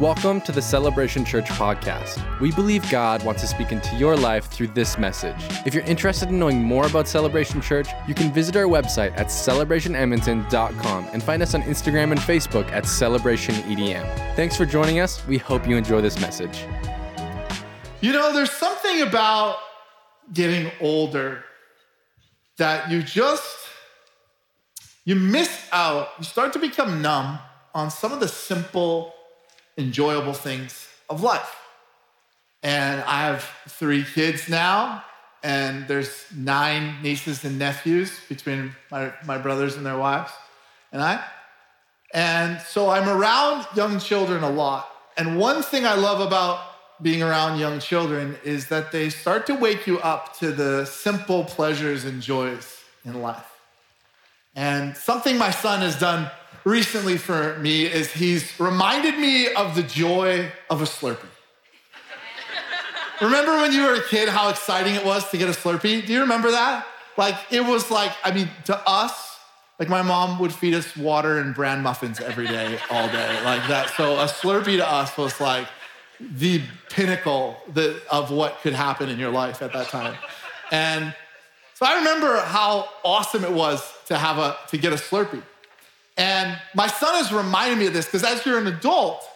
Welcome to the Celebration Church podcast. We believe God wants to speak into your life through this message. If you're interested in knowing more about Celebration Church, you can visit our website at celebrationedmonton.com and find us on Instagram and Facebook at celebrationedm. Thanks for joining us. We hope you enjoy this message. You know, there's something about getting older that you just you miss out. You start to become numb on some of the simple enjoyable things of life. And I have three kids now, and there's nine nieces and nephews between my, my brothers and their wives and I. And so I'm around young children a lot. And one thing I love about being around young children is that they start to wake you up to the simple pleasures and joys in life. And something my son has done recently for me is he's reminded me of the joy of a Slurpee. remember when you were a kid how exciting it was to get a Slurpee? Do you remember that? Like, it was like, I mean, to us, like my mom would feed us water and bran muffins every day, all day, like that. So a Slurpee to us was like the pinnacle of what could happen in your life at that time. And so I remember how awesome it was to have a to get a Slurpee. And my son has reminded me of this because as you're an adult,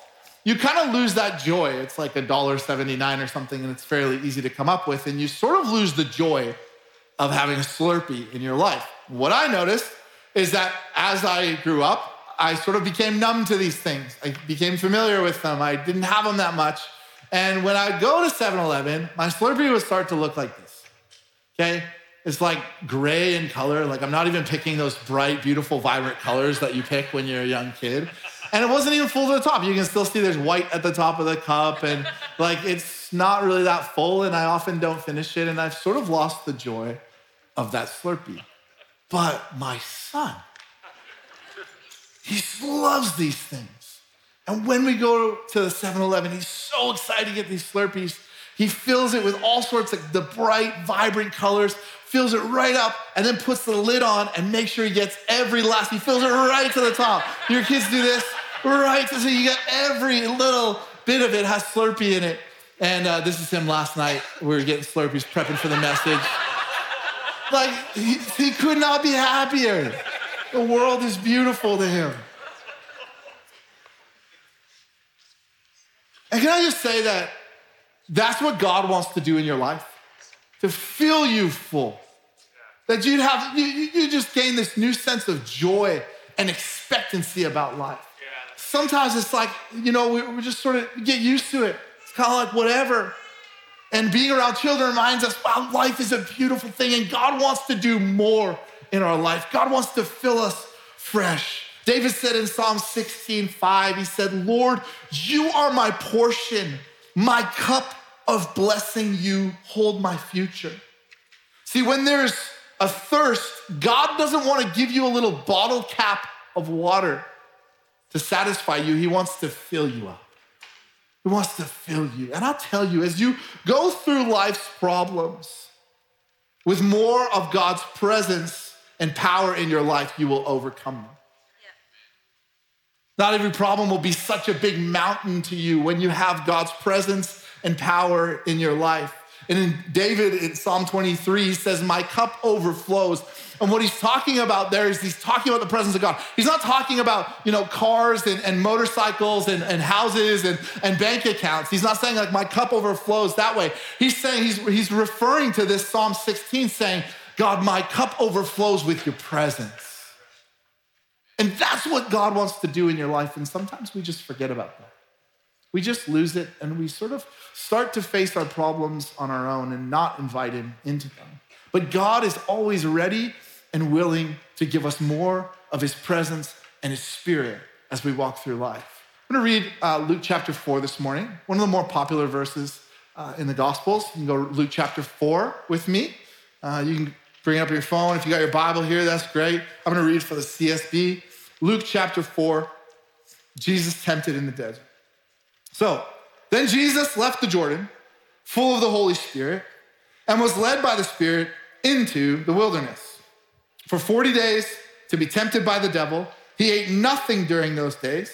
you kind of lose that joy. It's like a dollar seventy-nine or something, and it's fairly easy to come up with. And you sort of lose the joy of having a Slurpee in your life. What I noticed is that as I grew up, I sort of became numb to these things. I became familiar with them. I didn't have them that much. And when I go to 7 Eleven, my Slurpee would start to look like this. Okay? It's like gray in color. Like I'm not even picking those bright, beautiful, vibrant colors that you pick when you're a young kid. And it wasn't even full to the top. You can still see there's white at the top of the cup, and like it's not really that full. And I often don't finish it, and I've sort of lost the joy of that Slurpee. But my son, he loves these things. And when we go to the 7 Eleven, he's so excited to get these Slurpees. He fills it with all sorts of the bright, vibrant colors fills it right up, and then puts the lid on and makes sure he gets every last, he fills it right to the top. Your kids do this, right? To so you get every little bit of it has Slurpee in it. And uh, this is him last night. We were getting Slurpees, prepping for the message. Like, he, he could not be happier. The world is beautiful to him. And can I just say that that's what God wants to do in your life? To fill you full. That you'd have, you, you just gain this new sense of joy and expectancy about life. Sometimes it's like, you know, we, we just sort of get used to it. It's kind of like whatever. And being around children reminds us, wow, life is a beautiful thing, and God wants to do more in our life. God wants to fill us fresh. David said in Psalm 16, 5, he said, Lord, you are my portion, my cup of blessing you hold my future. See, when there's a thirst, God doesn't want to give you a little bottle cap of water to satisfy you. He wants to fill you up. He wants to fill you. And I'll tell you, as you go through life's problems with more of God's presence and power in your life, you will overcome them. Not every problem will be such a big mountain to you when you have God's presence and power in your life. And in David in Psalm 23, he says, My cup overflows. And what he's talking about there is he's talking about the presence of God. He's not talking about, you know, cars and, and motorcycles and, and houses and, and bank accounts. He's not saying like my cup overflows that way. He's saying, he's, he's referring to this Psalm 16 saying, God, my cup overflows with your presence. And that's what God wants to do in your life. And sometimes we just forget about that. We just lose it and we sort of start to face our problems on our own and not invite Him into them. But God is always ready and willing to give us more of His presence and His Spirit as we walk through life. I'm going to read uh, Luke chapter 4 this morning, one of the more popular verses uh, in the Gospels. You can go Luke chapter 4 with me. Uh, you can bring up your phone. If you got your Bible here, that's great. I'm going to read for the CSB. Luke chapter 4, Jesus tempted in the desert. So then Jesus left the Jordan, full of the Holy Spirit, and was led by the Spirit into the wilderness. For 40 days to be tempted by the devil, he ate nothing during those days.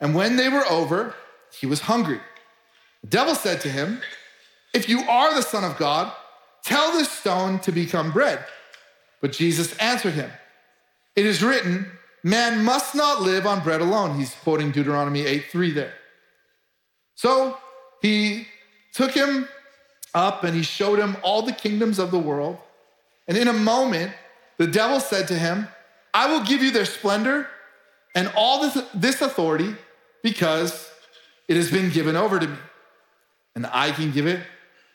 And when they were over, he was hungry. The devil said to him, If you are the Son of God, tell this stone to become bread. But Jesus answered him, It is written, Man must not live on bread alone. He's quoting Deuteronomy 8 3 there. So he took him up and he showed him all the kingdoms of the world. And in a moment, the devil said to him, I will give you their splendor and all this, this authority because it has been given over to me, and I can give it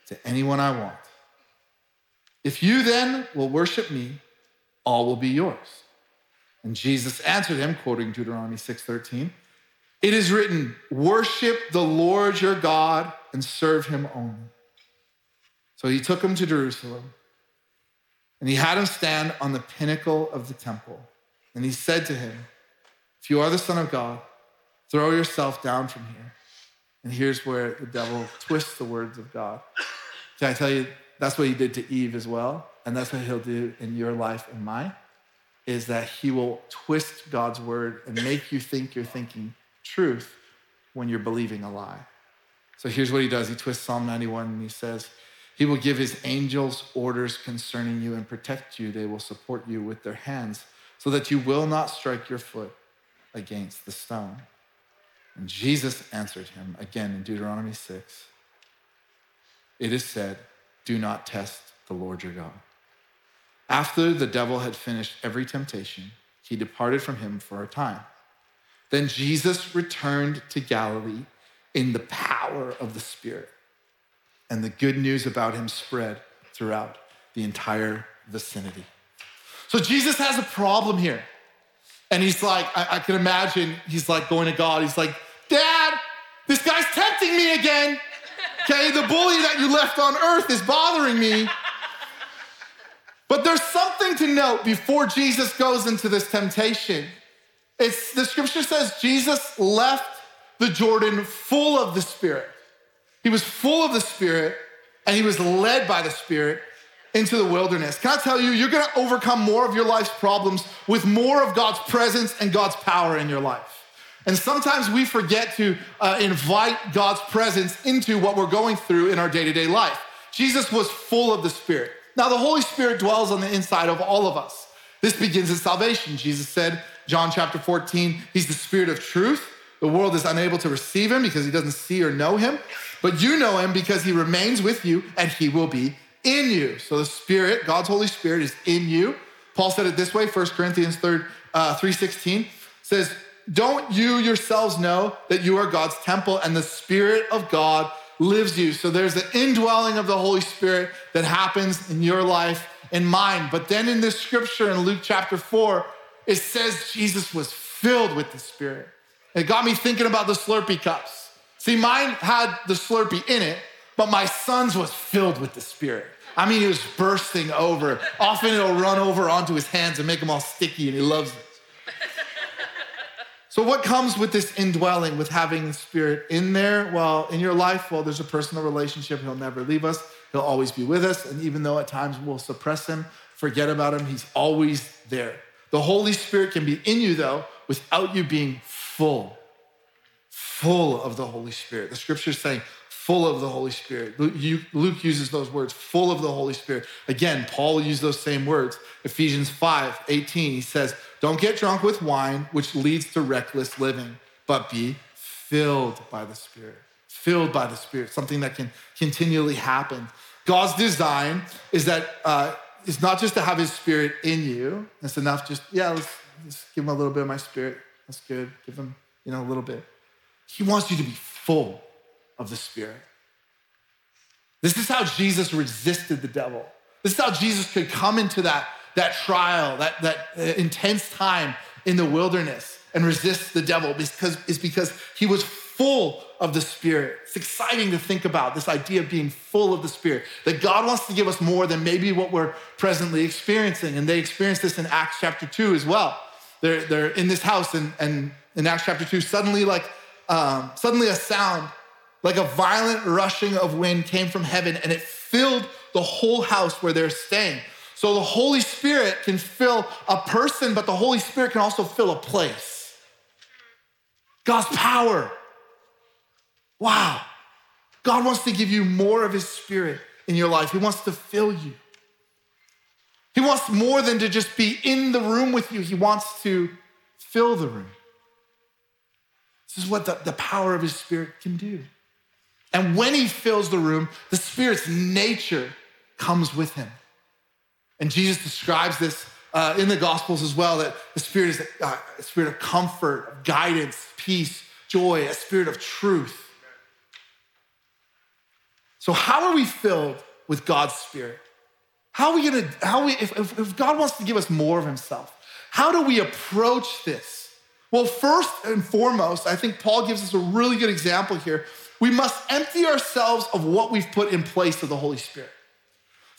to anyone I want. If you then will worship me, all will be yours. And Jesus answered him, quoting Deuteronomy 6:13, It is written, worship the Lord your God and serve him only. So he took him to Jerusalem, and he had him stand on the pinnacle of the temple. And he said to him, If you are the Son of God, throw yourself down from here. And here's where the devil twists the words of God. Can I tell you, that's what he did to Eve as well. And that's what he'll do in your life and mine, is that he will twist God's word and make you think you're thinking truth when you're believing a lie. So here's what he does. He twists Psalm 91 and he says, he will give his angels orders concerning you and protect you. They will support you with their hands so that you will not strike your foot against the stone. And Jesus answered him again in Deuteronomy 6 It is said, Do not test the Lord your God. After the devil had finished every temptation, he departed from him for a time. Then Jesus returned to Galilee in the power of the Spirit, and the good news about him spread throughout the entire vicinity. So Jesus has a problem here. And he's like, I, I can imagine he's like going to God. He's like, Dad, this guy's tempting me again. Okay, the bully that you left on earth is bothering me. But there's something to note before Jesus goes into this temptation. It's the scripture says Jesus left the Jordan full of the Spirit. He was full of the Spirit and he was led by the Spirit into the wilderness. Can I tell you, you're gonna overcome more of your life's problems with more of God's presence and God's power in your life. And sometimes we forget to uh, invite God's presence into what we're going through in our day to day life. Jesus was full of the Spirit. Now, the Holy Spirit dwells on the inside of all of us. This begins in salvation. Jesus said, John chapter 14, He's the Spirit of truth. The world is unable to receive Him because He doesn't see or know Him, but you know Him because He remains with you and He will be in you. So the Spirit, God's Holy Spirit, is in you. Paul said it this way, 1 Corinthians 3, uh, 3.16 says, don't you yourselves know that you are God's temple and the Spirit of God lives you? So there's the indwelling of the Holy Spirit that happens in your life and mine. But then in this scripture in Luke chapter 4, it says Jesus was filled with the Spirit. It got me thinking about the Slurpee cups. See, mine had the Slurpee in it, but my son's was filled with the Spirit. I mean, he was bursting over. Often it'll run over onto his hands and make them all sticky, and he loves it. So, what comes with this indwelling, with having the Spirit in there? Well, in your life, well, there's a personal relationship. He'll never leave us, He'll always be with us. And even though at times we'll suppress Him, forget about Him, He's always there. The Holy Spirit can be in you, though, without you being full, full of the Holy Spirit. The scripture is saying, full of the Holy Spirit. Luke uses those words, full of the Holy Spirit. Again, Paul used those same words. Ephesians 5 18, he says, Don't get drunk with wine, which leads to reckless living, but be filled by the Spirit. Filled by the Spirit, something that can continually happen. God's design is that uh, it's not just to have His Spirit in you. It's enough just, yeah, let's, let's give Him a little bit of my Spirit. That's good. Give Him, you know, a little bit. He wants you to be full of the Spirit. This is how Jesus resisted the devil. This is how Jesus could come into that, that trial, that, that uh, intense time in the wilderness and resist the devil because it's because he was full of the Spirit. It's exciting to think about this idea of being full of the Spirit, that God wants to give us more than maybe what we're presently experiencing. And they experienced this in Acts chapter 2 as well. They're, they're in this house, and, and in Acts chapter 2, suddenly, like, um, suddenly a sound like a violent rushing of wind came from heaven and it filled the whole house where they're staying. So the Holy Spirit can fill a person, but the Holy Spirit can also fill a place. God's power. Wow. God wants to give you more of his spirit in your life. He wants to fill you. He wants more than to just be in the room with you, he wants to fill the room. This is what the, the power of his spirit can do. And when he fills the room, the spirit's nature comes with him. And Jesus describes this uh, in the Gospels as well that the Spirit is uh, a spirit of comfort, of guidance, peace, joy, a spirit of truth. So, how are we filled with God's Spirit? How are we gonna, how we, if, if God wants to give us more of Himself, how do we approach this? Well, first and foremost, I think Paul gives us a really good example here. We must empty ourselves of what we've put in place of the Holy Spirit.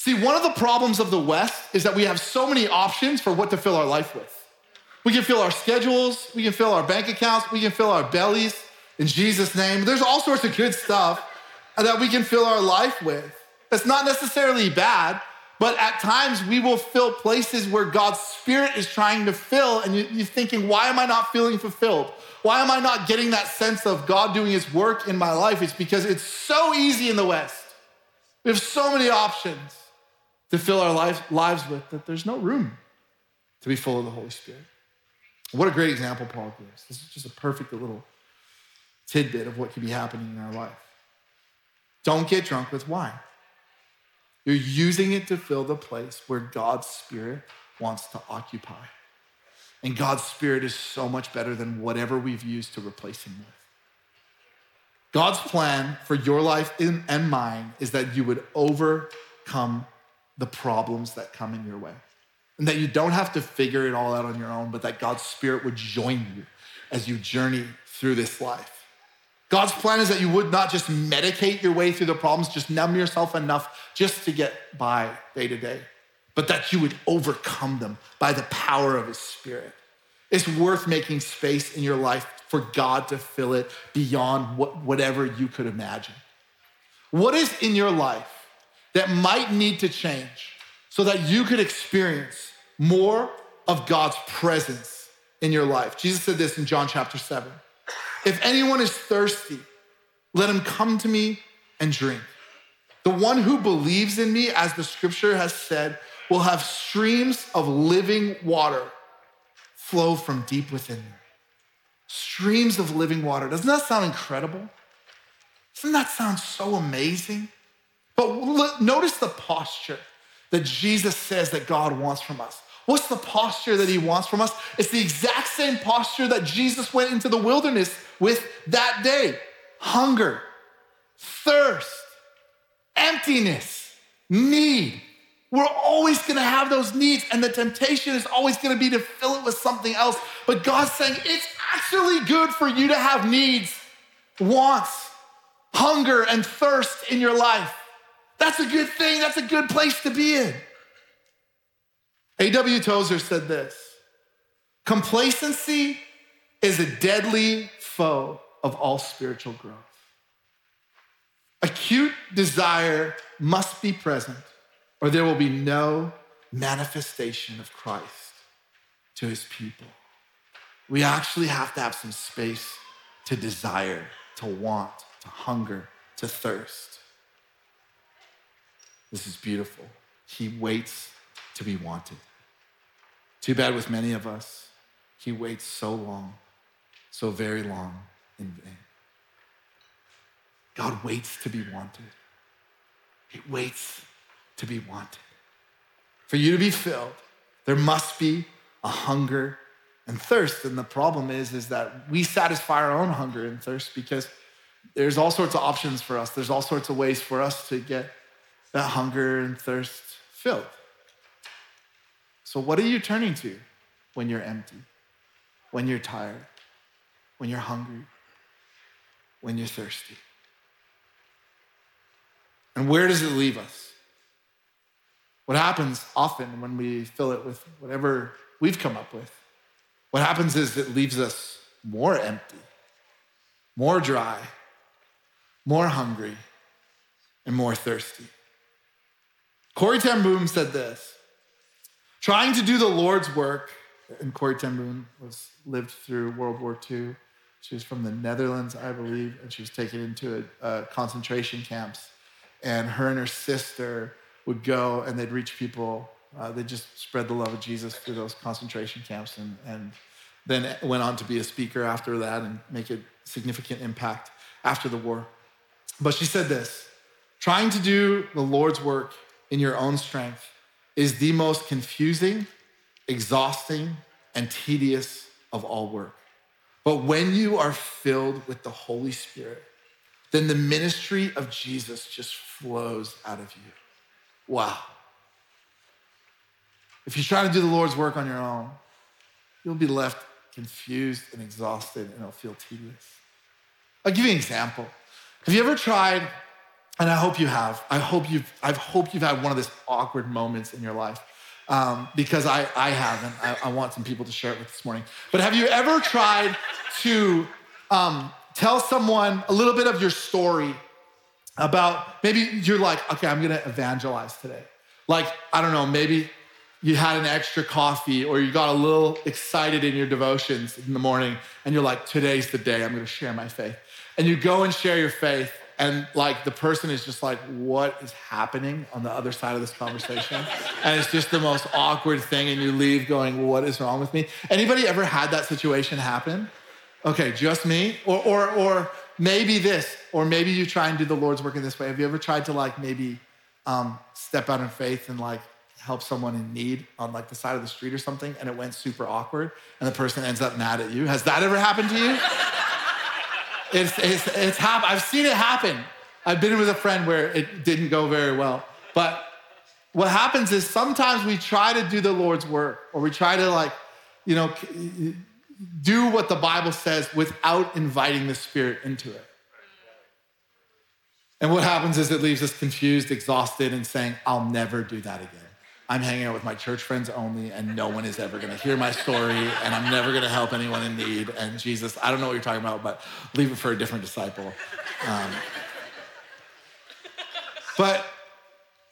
See, one of the problems of the West is that we have so many options for what to fill our life with. We can fill our schedules, we can fill our bank accounts, we can fill our bellies in Jesus' name. There's all sorts of good stuff that we can fill our life with. That's not necessarily bad, but at times we will fill places where God's Spirit is trying to fill, and you're thinking, why am I not feeling fulfilled? Why am I not getting that sense of God doing His work in my life? It's because it's so easy in the West. We have so many options to fill our lives, lives with that there's no room to be full of the Holy Spirit. What a great example Paul gives. This is just a perfect little tidbit of what could be happening in our life. Don't get drunk with wine. You're using it to fill the place where God's Spirit wants to occupy. And God's Spirit is so much better than whatever we've used to replace Him with. God's plan for your life and mine is that you would overcome the problems that come in your way. And that you don't have to figure it all out on your own, but that God's Spirit would join you as you journey through this life. God's plan is that you would not just medicate your way through the problems, just numb yourself enough just to get by day to day, but that you would overcome them by the power of His Spirit. It's worth making space in your life for God to fill it beyond what, whatever you could imagine. What is in your life that might need to change so that you could experience more of God's presence in your life. Jesus said this in John chapter 7. If anyone is thirsty, let him come to me and drink. The one who believes in me, as the scripture has said, will have streams of living water flow from deep within them. Streams of living water. Doesn't that sound incredible? Doesn't that sound so amazing? But notice the posture that Jesus says that God wants from us. What's the posture that he wants from us? It's the exact same posture that Jesus went into the wilderness with that day hunger, thirst, emptiness, need. We're always gonna have those needs, and the temptation is always gonna be to fill it with something else. But God's saying it's actually good for you to have needs, wants, hunger, and thirst in your life. That's a good thing. That's a good place to be in. A.W. Tozer said this complacency is a deadly foe of all spiritual growth. Acute desire must be present, or there will be no manifestation of Christ to his people. We actually have to have some space to desire, to want, to hunger, to thirst. This is beautiful. He waits to be wanted. Too bad with many of us, he waits so long, so very long in vain. God waits to be wanted. He waits to be wanted. For you to be filled, there must be a hunger and thirst. And the problem is, is that we satisfy our own hunger and thirst because there's all sorts of options for us. There's all sorts of ways for us to get that hunger and thirst filled. So, what are you turning to when you're empty, when you're tired, when you're hungry, when you're thirsty? And where does it leave us? What happens often when we fill it with whatever we've come up with? What happens is it leaves us more empty, more dry, more hungry, and more thirsty. Corrie ten Boom said this trying to do the Lord's work, and Corrie ten Boom was lived through World War II. She was from the Netherlands, I believe, and she was taken into a, concentration camps. And her and her sister would go and they'd reach people. Uh, they'd just spread the love of Jesus through those concentration camps and, and then went on to be a speaker after that and make a significant impact after the war. But she said this trying to do the Lord's work in your own strength is the most confusing, exhausting, and tedious of all work. But when you are filled with the Holy Spirit, then the ministry of Jesus just flows out of you. Wow. If you try to do the Lord's work on your own, you'll be left confused and exhausted and it'll feel tedious. I'll give you an example. Have you ever tried, and I hope you have, I hope you've, I hope you've had one of these awkward moments in your life. Um, because I, I haven't. I, I, want some people to share it with this morning. But have you ever tried to um, tell someone a little bit of your story about maybe you're like, okay, I'm gonna evangelize today. Like, I don't know, maybe you had an extra coffee or you got a little excited in your devotions in the morning and you're like, today's the day I'm gonna share my faith. And you go and share your faith and like the person is just like, what is happening on the other side of this conversation? and it's just the most awkward thing and you leave going, what is wrong with me? Anybody ever had that situation happen? Okay, just me? Or, or, or maybe this, or maybe you try and do the Lord's work in this way. Have you ever tried to like maybe um, step out in faith and like help someone in need on like the side of the street or something and it went super awkward and the person ends up mad at you? Has that ever happened to you? it's, it's, it's happened. I've seen it happen. I've been with a friend where it didn't go very well. But what happens is sometimes we try to do the Lord's work or we try to like, you know, do what the Bible says without inviting the Spirit into it. And what happens is it leaves us confused, exhausted, and saying, I'll never do that again. I'm hanging out with my church friends only, and no one is ever gonna hear my story, and I'm never gonna help anyone in need. And Jesus, I don't know what you're talking about, but leave it for a different disciple. Um, but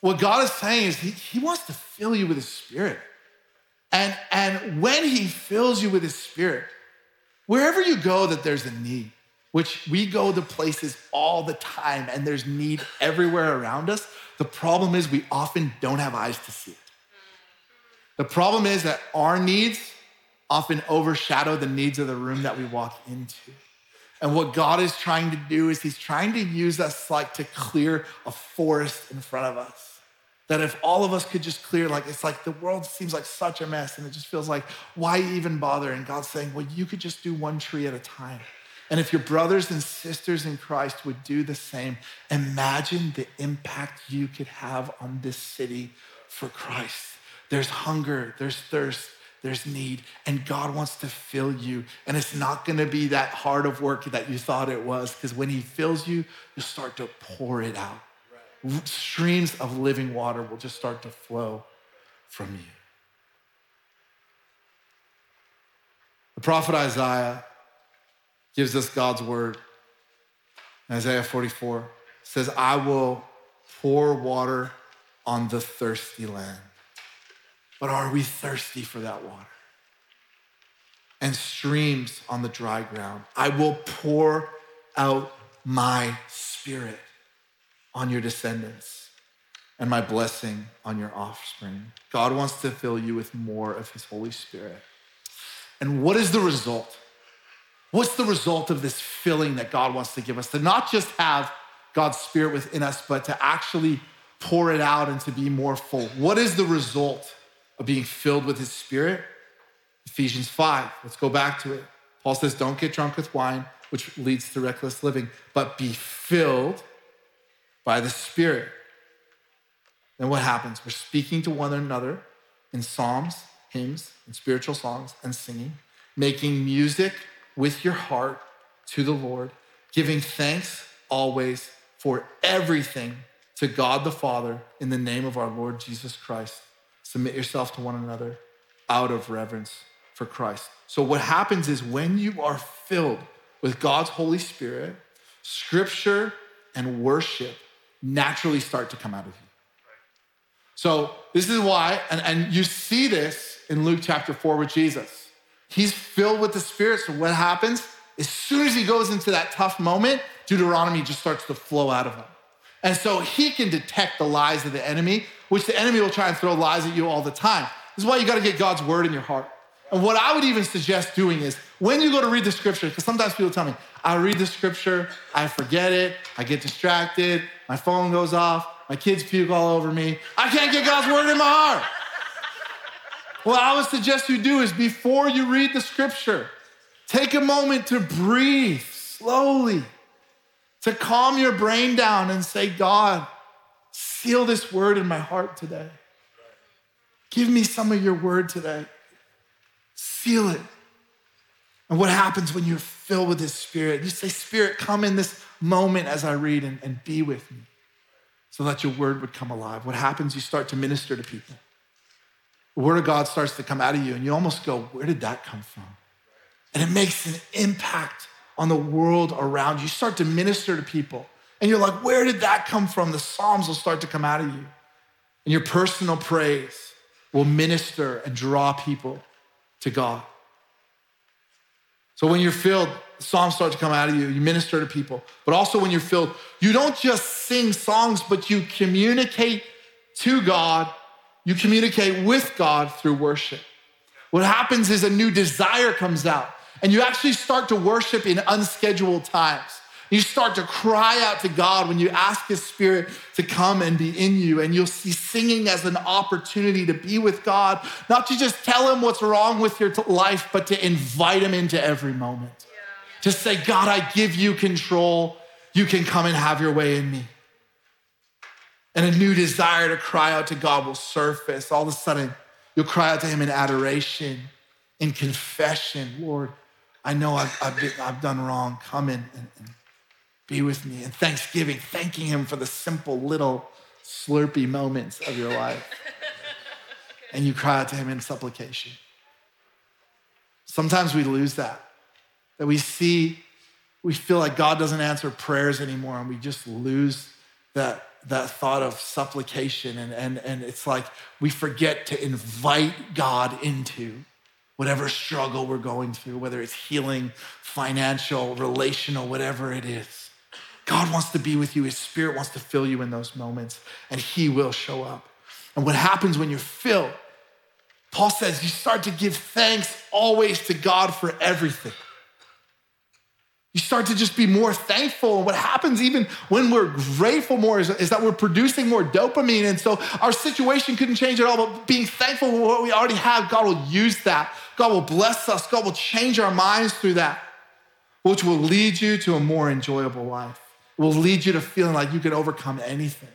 what God is saying is he, he wants to fill you with His Spirit. And, and when he fills you with his spirit, wherever you go that there's a need, which we go to places all the time and there's need everywhere around us, the problem is we often don't have eyes to see it. The problem is that our needs often overshadow the needs of the room that we walk into. And what God is trying to do is he's trying to use us like to clear a forest in front of us that if all of us could just clear, like it's like the world seems like such a mess and it just feels like, why even bother? And God's saying, well, you could just do one tree at a time. And if your brothers and sisters in Christ would do the same, imagine the impact you could have on this city for Christ. There's hunger, there's thirst, there's need, and God wants to fill you. And it's not gonna be that hard of work that you thought it was, because when He fills you, you start to pour it out streams of living water will just start to flow from you. The prophet Isaiah gives us God's word. Isaiah 44 says, I will pour water on the thirsty land. But are we thirsty for that water? And streams on the dry ground. I will pour out my spirit on your descendants and my blessing on your offspring. God wants to fill you with more of his Holy Spirit. And what is the result? What's the result of this filling that God wants to give us? To not just have God's Spirit within us, but to actually pour it out and to be more full. What is the result of being filled with his Spirit? Ephesians 5. Let's go back to it. Paul says, Don't get drunk with wine, which leads to reckless living, but be filled by the Spirit. Then what happens? We're speaking to one another in psalms, hymns, and spiritual songs, and singing, making music with your heart to the Lord, giving thanks always for everything to God the Father in the name of our Lord Jesus Christ. Submit yourself to one another out of reverence for Christ. So, what happens is when you are filled with God's Holy Spirit, scripture and worship naturally start to come out of you. So, this is why, and, and you see this in Luke chapter 4 with Jesus. He's filled with the Spirit. So, what happens? as soon as he goes into that tough moment, Deuteronomy just starts to flow out of him. And so he can detect the lies of the enemy, which the enemy will try and throw lies at you all the time. This is why you got to get God's word in your heart. And what I would even suggest doing is when you go to read the scripture, because sometimes people tell me, I read the scripture, I forget it, I get distracted, my phone goes off, my kids puke all over me, I can't get God's word in my heart. What I would suggest you do is before you read the scripture, take a moment to breathe slowly, to calm your brain down and say, God, seal this word in my heart today. Give me some of your word today. Seal it. And what happens when you're filled with His Spirit? You say, Spirit, come in this moment as I read and, and be with me so that your word would come alive. What happens? You start to minister to people. Word of God starts to come out of you, and you almost go, Where did that come from? And it makes an impact on the world around you. You start to minister to people, and you're like, Where did that come from? The Psalms will start to come out of you. And your personal praise will minister and draw people to God. So when you're filled, Psalms start to come out of you. You minister to people. But also when you're filled, you don't just sing songs, but you communicate to God. You communicate with God through worship. What happens is a new desire comes out, and you actually start to worship in unscheduled times. You start to cry out to God when you ask His Spirit to come and be in you. And you'll see singing as an opportunity to be with God, not to just tell Him what's wrong with your life, but to invite Him into every moment. Yeah. To say, God, I give you control. You can come and have your way in me. And a new desire to cry out to God will surface. All of a sudden, you'll cry out to Him in adoration, in confession. Lord, I know I've, I've, been, I've done wrong. Come in and, and be with me in thanksgiving, thanking Him for the simple little Slurpee moments of your life. and you cry out to Him in supplication. Sometimes we lose that, that we see, we feel like God doesn't answer prayers anymore, and we just lose that, that thought of supplication. And, and, and it's like we forget to invite God into whatever struggle we're going through, whether it's healing, financial, relational, whatever it is. God wants to be with you. His spirit wants to fill you in those moments, and He will show up. And what happens when you're filled? Paul says you start to give thanks always to God for everything. You start to just be more thankful. And what happens even when we're grateful more is, is, that we're producing more dopamine. And so our situation couldn't change at all, but being thankful for what we already have, God will use that. God will bless us. God will change our minds through that, which will lead you to a more enjoyable life it will lead you to feeling like you can overcome anything.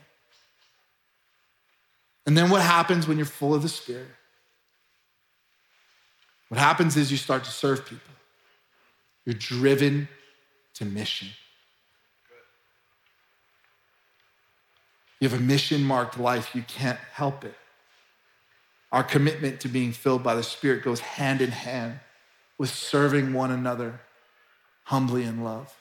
And then what happens when you're full of the Spirit? What happens is you start to serve people. You're driven to mission. You have a mission marked life, you can't help it. Our commitment to being filled by the Spirit goes hand in hand with serving one another humbly in love.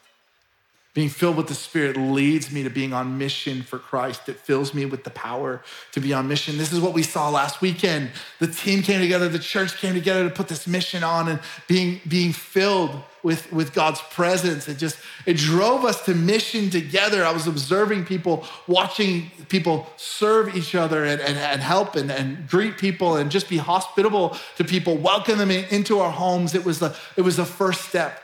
Being filled with the Spirit leads me to being on mission for Christ. It fills me with the power to be on mission. This is what we saw last weekend. The team came together, the church came together to put this mission on and being, being filled with, with God's presence. It just, it drove us to mission together. I was observing people, watching people serve each other and, and, and help and, and greet people and just be hospitable to people, welcome them into our homes. It was the, it was the first step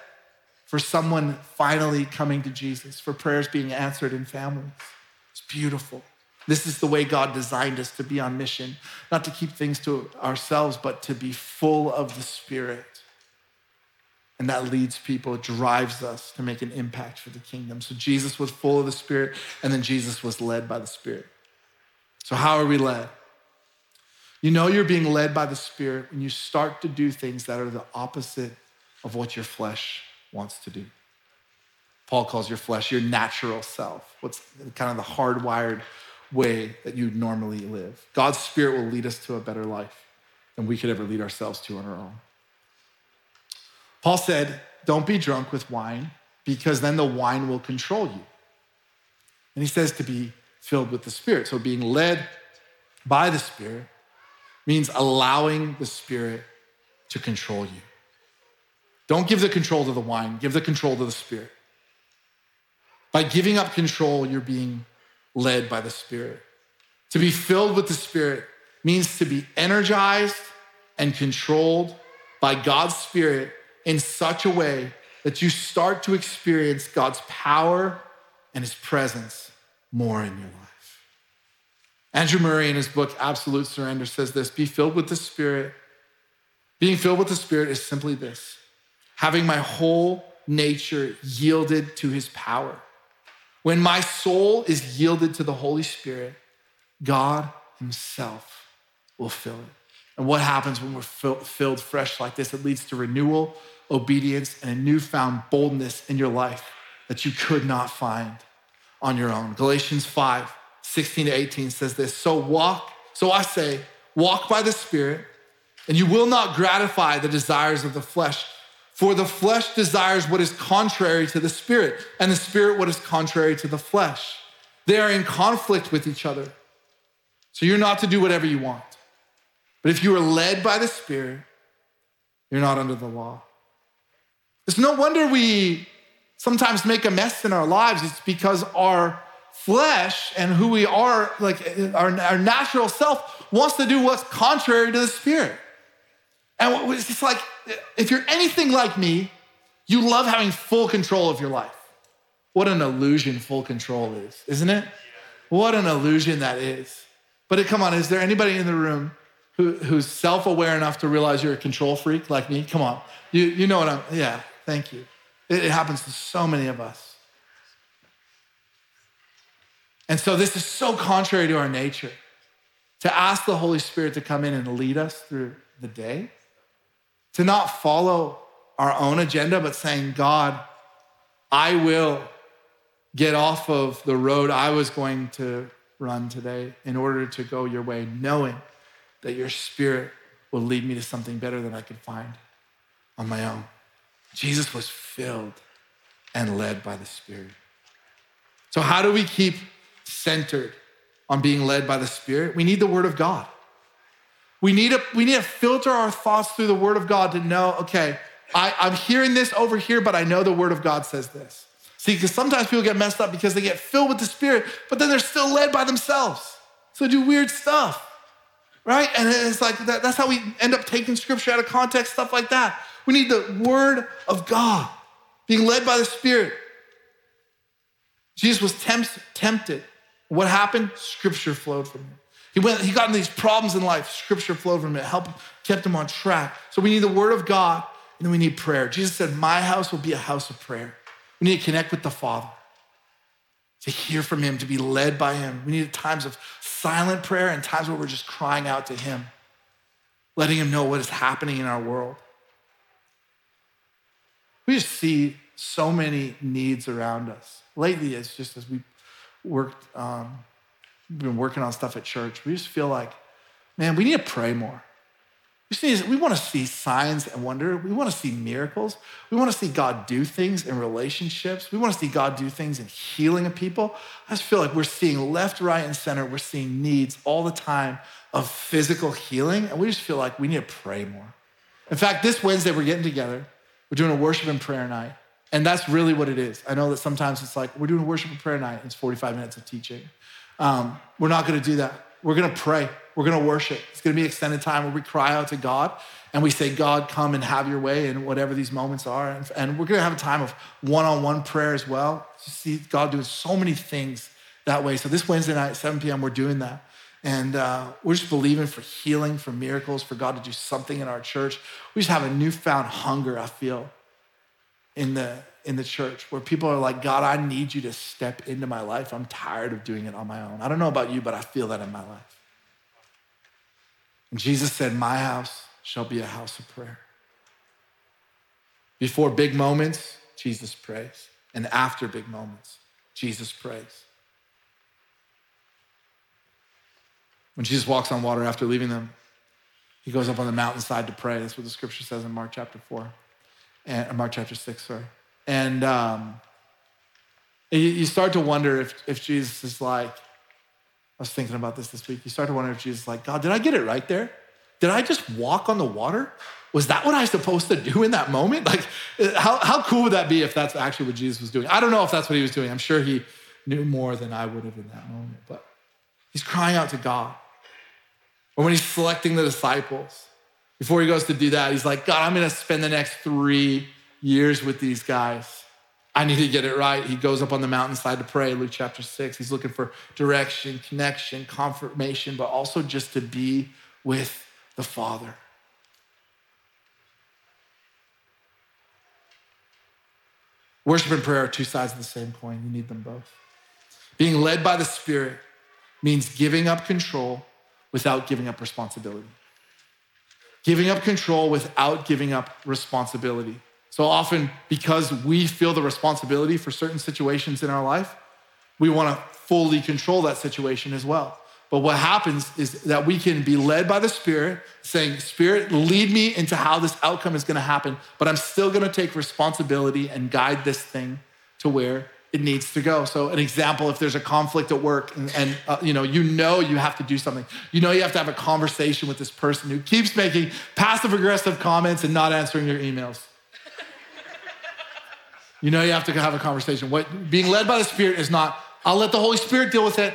for someone finally coming to Jesus, for prayers being answered in families. It's beautiful. This is the way God designed us to be on mission, not to keep things to ourselves, but to be full of the Spirit. And that leads people, drives us to make an impact for the kingdom. So Jesus was full of the Spirit, and then Jesus was led by the Spirit. So, how are we led? You know you're being led by the Spirit when you start to do things that are the opposite of what your flesh wants to do. Paul calls your flesh your natural self. What's kind of the hardwired way that you normally live. God's Spirit will lead us to a better life than we could ever lead ourselves to on our own. Paul said, Don't be drunk with wine, because then the wine will control you. And he says to be filled with the Spirit. So being led by the Spirit means allowing the Spirit to control you. Don't give the control to the wine, give the control to the Spirit. By giving up control, you're being led by the Spirit. To be filled with the Spirit means to be energized and controlled by God's Spirit in such a way that you start to experience God's power and His presence more in your life. Andrew Murray, in his book Absolute Surrender, says this Be filled with the Spirit. Being filled with the Spirit is simply this having my whole nature yielded to His power. When my soul is yielded to the Holy Spirit, God Himself will fill it. And what happens when we're filled fresh like this? It leads to renewal, obedience, and a newfound boldness in your life that you could not find on your own. Galatians 5 16 to 18 says this So walk, so I say, walk by the Spirit, and you will not gratify the desires of the flesh. For the flesh desires what is contrary to the Spirit, and the Spirit what is contrary to the flesh. They are in conflict with each other. So you're not to do whatever you want. But if you are led by the Spirit, you're not under the law. It's no wonder we sometimes make a mess in our lives. It's because our flesh and who we are, like our, our natural self, wants to do what's contrary to the Spirit. And it's just like, if you're anything like me, you love having full control of your life. What an illusion full control is, isn't it? What an illusion that is. But come on, is there anybody in the room who, who's self aware enough to realize you're a control freak like me? Come on. You, you know what I'm, yeah, thank you. It, it happens to so many of us. And so this is so contrary to our nature to ask the Holy Spirit to come in and lead us through the day, to not follow our own agenda, but saying, God, I will get off of the road I was going to run today in order to go your way, knowing that your spirit will lead me to something better than I could find on my own. Jesus was filled and led by the Spirit. So, how do we keep centered on being led by the Spirit? We need the Word of God. We need, to, we need to filter our thoughts through the Word of God to know, okay, I, I'm hearing this over here, but I know the Word of God says this. See, because sometimes people get messed up because they get filled with the Spirit, but then they're still led by themselves. So do weird stuff right? And it's like that, that's how we end up taking scripture out of context, stuff like that. We need the word of God, being led by the Spirit. Jesus was tempt, tempted. What happened? Scripture flowed from him. He went, he got in these problems in life. Scripture flowed from. It helped, kept him on track. So we need the word of God, and then we need prayer. Jesus said, My house will be a house of prayer. We need to connect with the Father, to hear from him, to be led by him. We need times of silent prayer and times where we're just crying out to Him, letting Him know what is happening in our world. We just see so many needs around us. Lately, it's just as we worked, um, we've been working on stuff at church, we just feel like, man, we need to pray more. We want to see signs and wonder. We want to see miracles. We want to see God do things in relationships. We want to see God do things in healing of people. I just feel like we're seeing left, right, and center. We're seeing needs all the time of physical healing. And we just feel like we need to pray more. In fact, this Wednesday, we're getting together. We're doing a worship and prayer night. And that's really what it is. I know that sometimes it's like, we're doing a worship and prayer night. and It's 45 minutes of teaching. Um, we're not going to do that. We're going to pray. We're going to worship. It's going to be extended time where we cry out to God and we say, God, come and have your way in whatever these moments are. And, and we're going to have a time of one on one prayer as well. To see God doing so many things that way. So this Wednesday night, 7 p.m., we're doing that. And uh, we're just believing for healing, for miracles, for God to do something in our church. We just have a newfound hunger, I feel, in the, in the church where people are like, God, I need you to step into my life. I'm tired of doing it on my own. I don't know about you, but I feel that in my life. And Jesus said, My house shall be a house of prayer. Before big moments, Jesus prays. And after big moments, Jesus prays. When Jesus walks on water after leaving them, he goes up on the mountainside to pray. That's what the scripture says in Mark chapter 4, and Mark chapter 6, sorry. And um, you start to wonder if, if Jesus is like, I was thinking about this this week. You start to wonder if Jesus is like, God, did I get it right there? Did I just walk on the water? was that what I was supposed to do in that moment? Like, how, how cool would that be if that's actually what Jesus was doing? I don't know if that's what he was doing. I'm sure he knew more than I would have in that moment, but he's crying out to God. Or when he's selecting the disciples, before he goes to do that, he's like, God, I'm going to spend the next three years with these guys. I need to get it right. He goes up on the mountainside to pray, Luke chapter six. He's looking for direction, connection, confirmation, but also just to be with the Father. Worship and prayer are two sides of the same coin. You need them both. Being led by the Spirit means giving up control without giving up responsibility. Giving up control without giving up responsibility. So often, because we feel the responsibility for certain situations in our life, we want to fully control that situation as well. But what happens is that we can be led by the Spirit, saying, Spirit, lead me into how this outcome is going to happen, but I'm still going to take responsibility and guide this thing to where it needs to go. So, an example: if there's a conflict at work, and, and uh, you know you know you have to do something, you know you have to have a conversation with this person who keeps making passive aggressive comments and not answering your emails. You know you have to have a conversation. What being led by the Spirit is not, I'll let the Holy Spirit deal with it.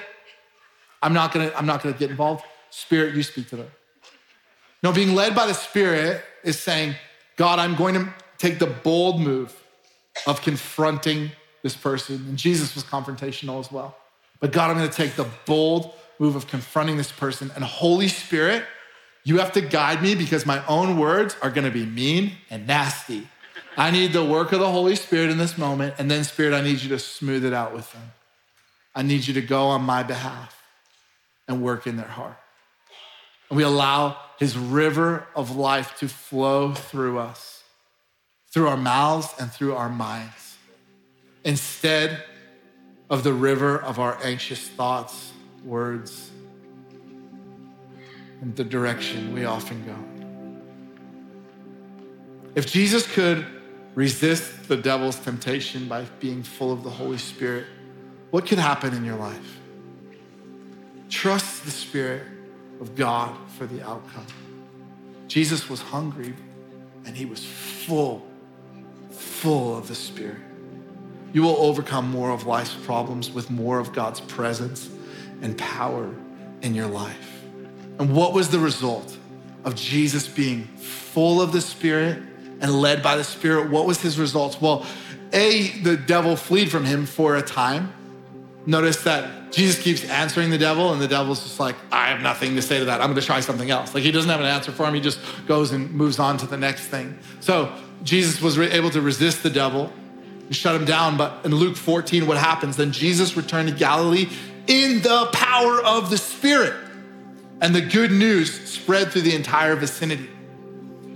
I'm not gonna, I'm not gonna get involved. Spirit, you speak to them. No, being led by the Spirit is saying, God, I'm going to take the bold move of confronting this person. And Jesus was confrontational as well. But God, I'm gonna take the bold move of confronting this person. And Holy Spirit, you have to guide me because my own words are gonna be mean and nasty. I need the work of the Holy Spirit in this moment. And then, Spirit, I need you to smooth it out with them. I need you to go on my behalf and work in their heart. And we allow his river of life to flow through us, through our mouths and through our minds, instead of the river of our anxious thoughts, words, and the direction we often go. If Jesus could resist the devil's temptation by being full of the Holy Spirit, what could happen in your life? Trust the Spirit of God for the outcome. Jesus was hungry and he was full, full of the Spirit. You will overcome more of life's problems with more of God's presence and power in your life. And what was the result of Jesus being full of the Spirit and led by the Spirit, what was his results? Well, A, the devil fled from him for a time. Notice that Jesus keeps answering the devil, and the devil's just like, I have nothing to say to that. I'm going to try something else. Like he doesn't have an answer for him. He just goes and moves on to the next thing. So Jesus was able to resist the devil and shut him down. But in Luke 14, what happens? Then Jesus returned to Galilee in the power of the Spirit. And the good news spread through the entire vicinity.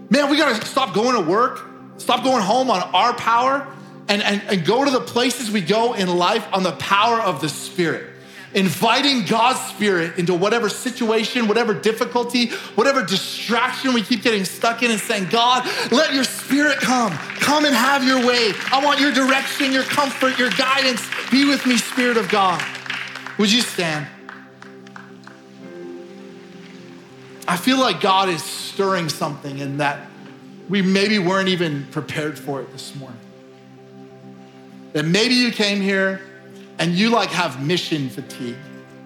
Man, we gotta stop going to work, stop going home on our power, and, and, and go to the places we go in life on the power of the Spirit. Inviting God's Spirit into whatever situation, whatever difficulty, whatever distraction we keep getting stuck in, and saying, God, let your Spirit come. Come and have your way. I want your direction, your comfort, your guidance. Be with me, Spirit of God. Would you stand? I feel like God is stirring something and that we maybe weren't even prepared for it this morning. That maybe you came here and you like have mission fatigue.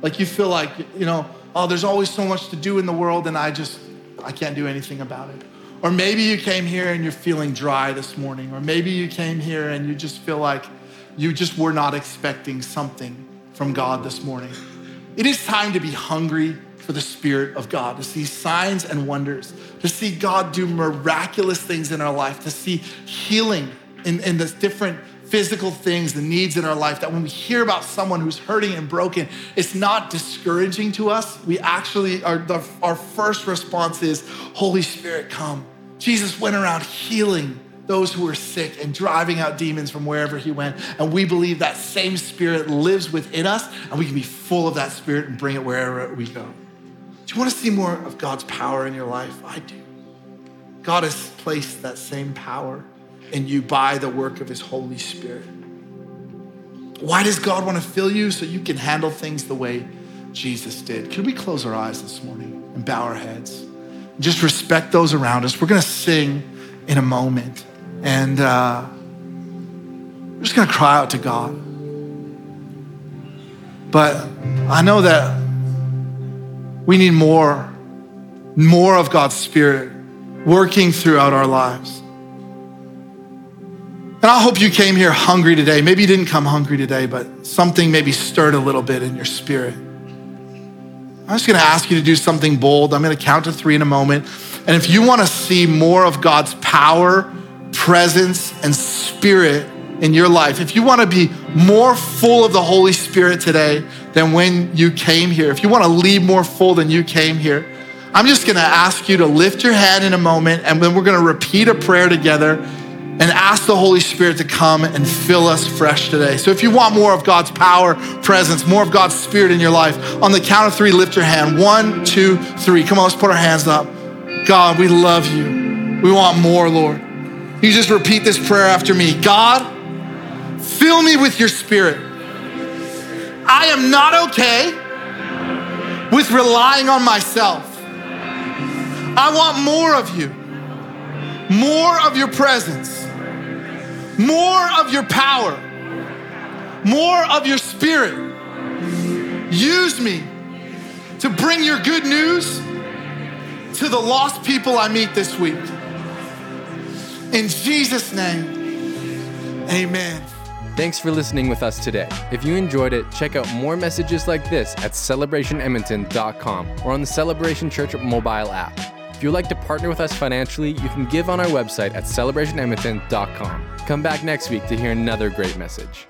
Like you feel like, you know, oh, there's always so much to do in the world and I just, I can't do anything about it. Or maybe you came here and you're feeling dry this morning. Or maybe you came here and you just feel like you just were not expecting something from God this morning. It is time to be hungry for the Spirit of God, to see signs and wonders, to see God do miraculous things in our life, to see healing in, in the different physical things, the needs in our life, that when we hear about someone who's hurting and broken, it's not discouraging to us. We actually, are the, our first response is, Holy Spirit, come. Jesus went around healing those who were sick and driving out demons from wherever he went. And we believe that same spirit lives within us, and we can be full of that spirit and bring it wherever we go. Do you want to see more of God's power in your life? I do. God has placed that same power in you by the work of his Holy Spirit. Why does God want to fill you? So you can handle things the way Jesus did. Could we close our eyes this morning and bow our heads? just respect those around us. We're going to sing in a moment. And uh, we're just going to cry out to God. But I know that we need more, more of God's Spirit working throughout our lives. And I hope you came here hungry today. Maybe you didn't come hungry today, but something maybe stirred a little bit in your spirit. I'm just gonna ask you to do something bold. I'm gonna count to three in a moment. And if you wanna see more of God's power, presence, and spirit in your life, if you wanna be more full of the Holy Spirit today than when you came here, if you wanna leave more full than you came here, I'm just gonna ask you to lift your hand in a moment and then we're gonna repeat a prayer together and ask the Holy Spirit to come and fill us fresh today. So if you want more of God's power, presence, more of God's Spirit in your life, on the count of three, lift your hand. One, two, three. Come on, let's put our hands up. God, we love you. We want more, Lord. You just repeat this prayer after me. God, fill me with your Spirit. I am not okay with relying on myself. I want more of you, more of your presence more of your power, more of your spirit. Use me to bring your good news to the lost people I meet this week. In Jesus' name, amen. Thanks for listening with us today. If you enjoyed it, check out more messages like this at celebrationedmonton.com or on the Celebration Church mobile app. If you'd like to partner with us financially, you can give on our website at celebrationedmonton.com. Come back next week to hear another great message.